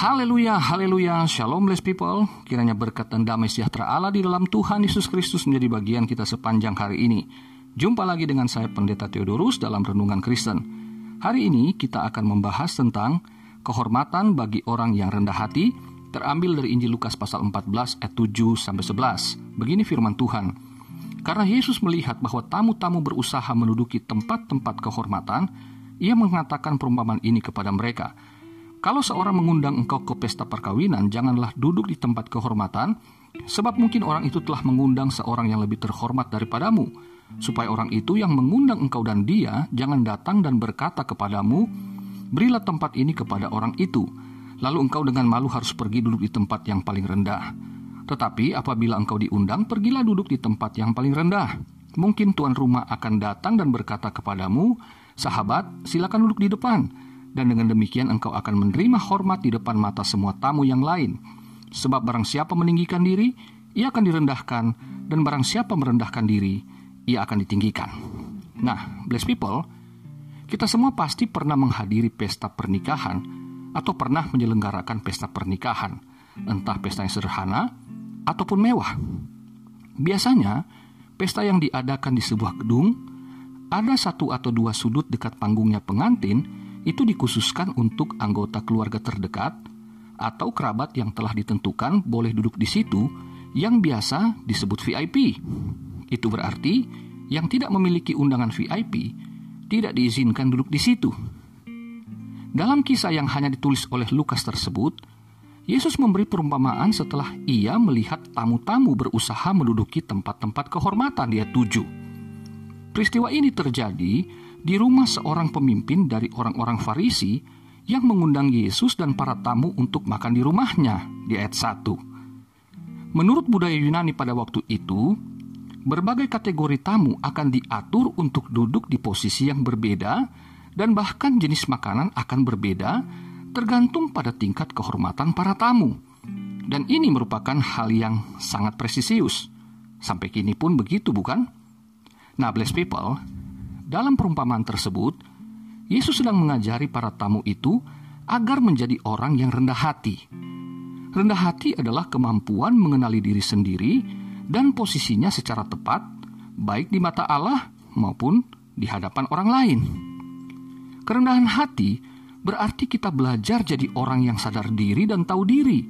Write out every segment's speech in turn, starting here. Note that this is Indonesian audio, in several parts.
Haleluya, haleluya, shalom blessed people. Kiranya berkat dan damai sejahtera Allah di dalam Tuhan Yesus Kristus menjadi bagian kita sepanjang hari ini. Jumpa lagi dengan saya Pendeta Theodorus dalam Renungan Kristen. Hari ini kita akan membahas tentang kehormatan bagi orang yang rendah hati, terambil dari Injil Lukas pasal 14 ayat 7 sampai 11. Begini firman Tuhan. Karena Yesus melihat bahwa tamu-tamu berusaha menduduki tempat-tempat kehormatan, ia mengatakan perumpamaan ini kepada mereka. Kalau seorang mengundang engkau ke pesta perkawinan, janganlah duduk di tempat kehormatan, sebab mungkin orang itu telah mengundang seorang yang lebih terhormat daripadamu, supaya orang itu yang mengundang engkau dan dia jangan datang dan berkata kepadamu, berilah tempat ini kepada orang itu, lalu engkau dengan malu harus pergi duduk di tempat yang paling rendah. Tetapi apabila engkau diundang, pergilah duduk di tempat yang paling rendah. Mungkin tuan rumah akan datang dan berkata kepadamu, sahabat, silakan duduk di depan dan dengan demikian engkau akan menerima hormat di depan mata semua tamu yang lain. Sebab barang siapa meninggikan diri, ia akan direndahkan, dan barang siapa merendahkan diri, ia akan ditinggikan. Nah, blessed people, kita semua pasti pernah menghadiri pesta pernikahan atau pernah menyelenggarakan pesta pernikahan, entah pesta yang sederhana ataupun mewah. Biasanya, pesta yang diadakan di sebuah gedung, ada satu atau dua sudut dekat panggungnya pengantin itu dikhususkan untuk anggota keluarga terdekat atau kerabat yang telah ditentukan boleh duduk di situ yang biasa disebut VIP. Itu berarti yang tidak memiliki undangan VIP tidak diizinkan duduk di situ. Dalam kisah yang hanya ditulis oleh Lukas tersebut, Yesus memberi perumpamaan setelah ia melihat tamu-tamu berusaha menduduki tempat-tempat kehormatan dia tuju. Peristiwa ini terjadi di rumah seorang pemimpin dari orang-orang Farisi yang mengundang Yesus dan para tamu untuk makan di rumahnya di ayat 1. Menurut budaya Yunani pada waktu itu, berbagai kategori tamu akan diatur untuk duduk di posisi yang berbeda dan bahkan jenis makanan akan berbeda tergantung pada tingkat kehormatan para tamu. Dan ini merupakan hal yang sangat presisius. Sampai kini pun begitu bukan? Nah, blessed people, dalam perumpamaan tersebut, Yesus sedang mengajari para tamu itu agar menjadi orang yang rendah hati. Rendah hati adalah kemampuan mengenali diri sendiri dan posisinya secara tepat, baik di mata Allah maupun di hadapan orang lain. Kerendahan hati berarti kita belajar jadi orang yang sadar diri dan tahu diri.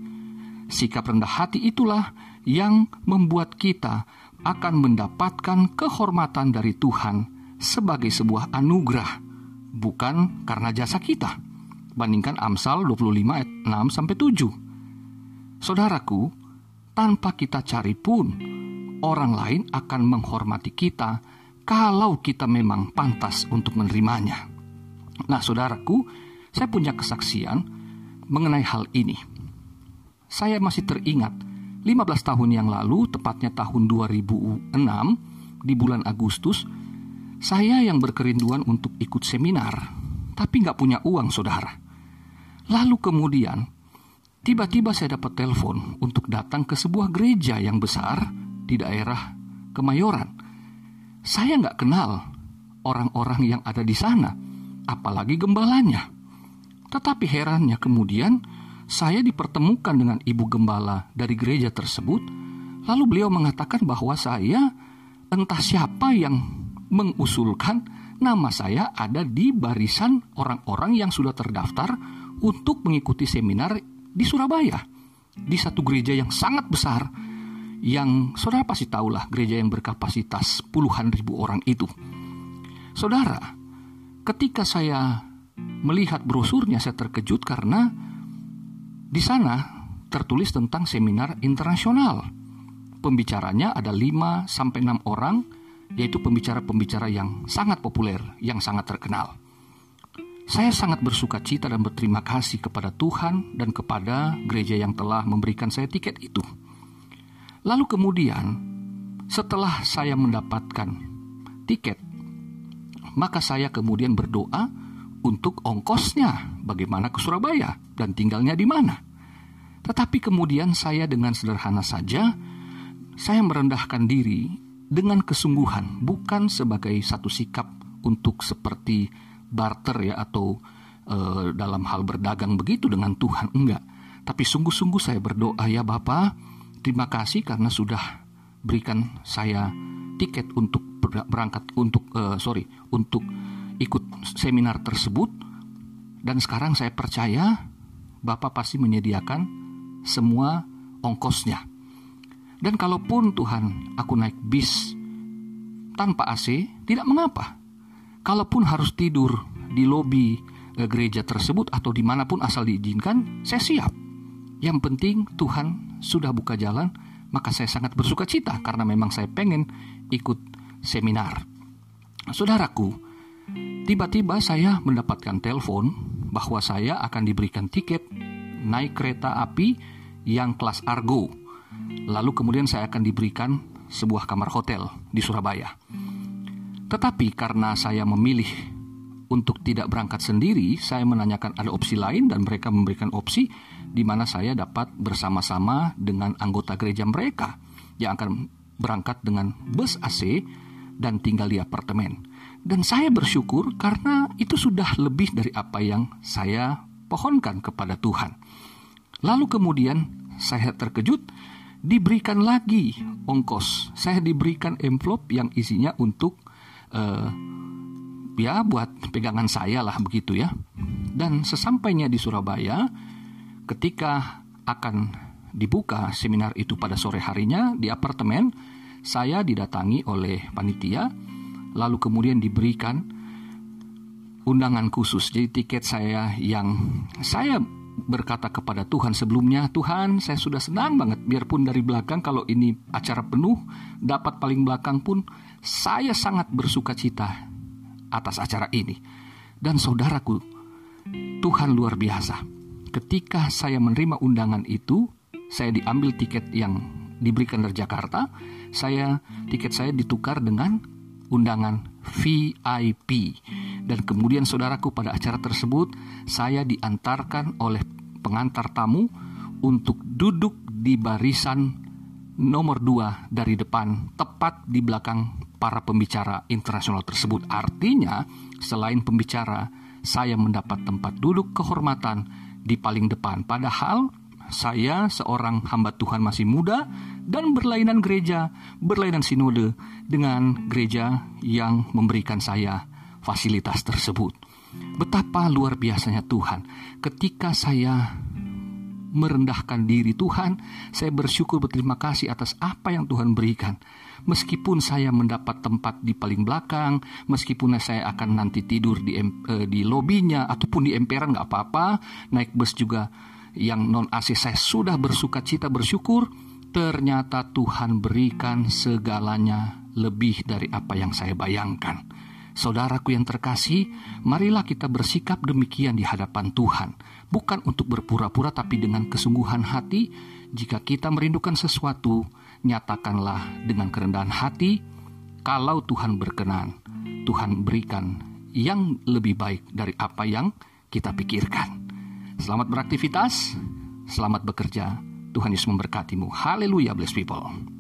Sikap rendah hati itulah yang membuat kita akan mendapatkan kehormatan dari Tuhan sebagai sebuah anugerah, bukan karena jasa kita. Bandingkan Amsal 25 ayat 6 sampai 7. Saudaraku, tanpa kita cari pun orang lain akan menghormati kita kalau kita memang pantas untuk menerimanya. Nah, saudaraku, saya punya kesaksian mengenai hal ini. Saya masih teringat 15 tahun yang lalu, tepatnya tahun 2006, di bulan Agustus, saya yang berkerinduan untuk ikut seminar, tapi nggak punya uang, saudara. Lalu kemudian, tiba-tiba saya dapat telepon untuk datang ke sebuah gereja yang besar di daerah Kemayoran. Saya nggak kenal orang-orang yang ada di sana, apalagi gembalanya. Tetapi herannya kemudian, saya dipertemukan dengan ibu gembala dari gereja tersebut, lalu beliau mengatakan bahwa saya entah siapa yang mengusulkan nama saya ada di barisan orang-orang yang sudah terdaftar untuk mengikuti seminar di Surabaya di satu gereja yang sangat besar yang saudara pasti tahulah gereja yang berkapasitas puluhan ribu orang itu. Saudara, ketika saya melihat brosurnya saya terkejut karena di sana tertulis tentang seminar internasional. Pembicaranya ada 5 sampai 6 orang yaitu pembicara-pembicara yang sangat populer, yang sangat terkenal. Saya sangat bersuka cita dan berterima kasih kepada Tuhan dan kepada gereja yang telah memberikan saya tiket itu. Lalu kemudian, setelah saya mendapatkan tiket, maka saya kemudian berdoa untuk ongkosnya, bagaimana ke Surabaya dan tinggalnya di mana. Tetapi kemudian saya dengan sederhana saja, saya merendahkan diri dengan kesungguhan, bukan sebagai satu sikap untuk seperti barter ya atau e, dalam hal berdagang begitu dengan Tuhan enggak. Tapi sungguh-sungguh saya berdoa ya Bapak, terima kasih karena sudah berikan saya tiket untuk berangkat untuk uh, sorry untuk ikut seminar tersebut dan sekarang saya percaya Bapak pasti menyediakan semua ongkosnya. Dan kalaupun Tuhan aku naik bis tanpa AC, tidak mengapa. Kalaupun harus tidur di lobi eh, gereja tersebut atau di mana pun asal diizinkan, saya siap. Yang penting Tuhan sudah buka jalan, maka saya sangat bersuka cita karena memang saya pengen ikut seminar. Saudaraku, tiba-tiba saya mendapatkan telepon bahwa saya akan diberikan tiket naik kereta api yang kelas Argo. Lalu kemudian saya akan diberikan sebuah kamar hotel di Surabaya. Tetapi karena saya memilih untuk tidak berangkat sendiri, saya menanyakan ada opsi lain dan mereka memberikan opsi di mana saya dapat bersama-sama dengan anggota gereja mereka yang akan berangkat dengan bus AC dan tinggal di apartemen. Dan saya bersyukur karena itu sudah lebih dari apa yang saya pohonkan kepada Tuhan. Lalu kemudian saya terkejut diberikan lagi ongkos. Saya diberikan envelope yang isinya untuk uh, ya buat pegangan saya lah begitu ya. Dan sesampainya di Surabaya, ketika akan dibuka seminar itu pada sore harinya di apartemen, saya didatangi oleh panitia, lalu kemudian diberikan undangan khusus. Jadi tiket saya yang saya berkata kepada Tuhan sebelumnya, Tuhan saya sudah senang banget biarpun dari belakang kalau ini acara penuh, dapat paling belakang pun saya sangat bersuka cita atas acara ini. Dan saudaraku, Tuhan luar biasa. Ketika saya menerima undangan itu, saya diambil tiket yang diberikan dari Jakarta, saya tiket saya ditukar dengan undangan VIP. Dan kemudian saudaraku pada acara tersebut, saya diantarkan oleh pengantar tamu untuk duduk di barisan nomor dua dari depan, tepat di belakang para pembicara internasional tersebut. Artinya, selain pembicara, saya mendapat tempat duduk kehormatan di paling depan. Padahal saya seorang hamba Tuhan masih muda dan berlainan gereja, berlainan sinode dengan gereja yang memberikan saya fasilitas tersebut. Betapa luar biasanya Tuhan ketika saya merendahkan diri Tuhan, saya bersyukur berterima kasih atas apa yang Tuhan berikan. Meskipun saya mendapat tempat di paling belakang, meskipun saya akan nanti tidur di eh, di lobinya ataupun di emperan nggak apa-apa, naik bus juga yang non AC saya sudah bersuka cita bersyukur. Ternyata Tuhan berikan segalanya lebih dari apa yang saya bayangkan. Saudaraku yang terkasih, marilah kita bersikap demikian di hadapan Tuhan bukan untuk berpura-pura tapi dengan kesungguhan hati. Jika kita merindukan sesuatu, nyatakanlah dengan kerendahan hati. Kalau Tuhan berkenan, Tuhan berikan yang lebih baik dari apa yang kita pikirkan. Selamat beraktivitas, selamat bekerja. Tuhan Yesus memberkatimu. Haleluya, bless people.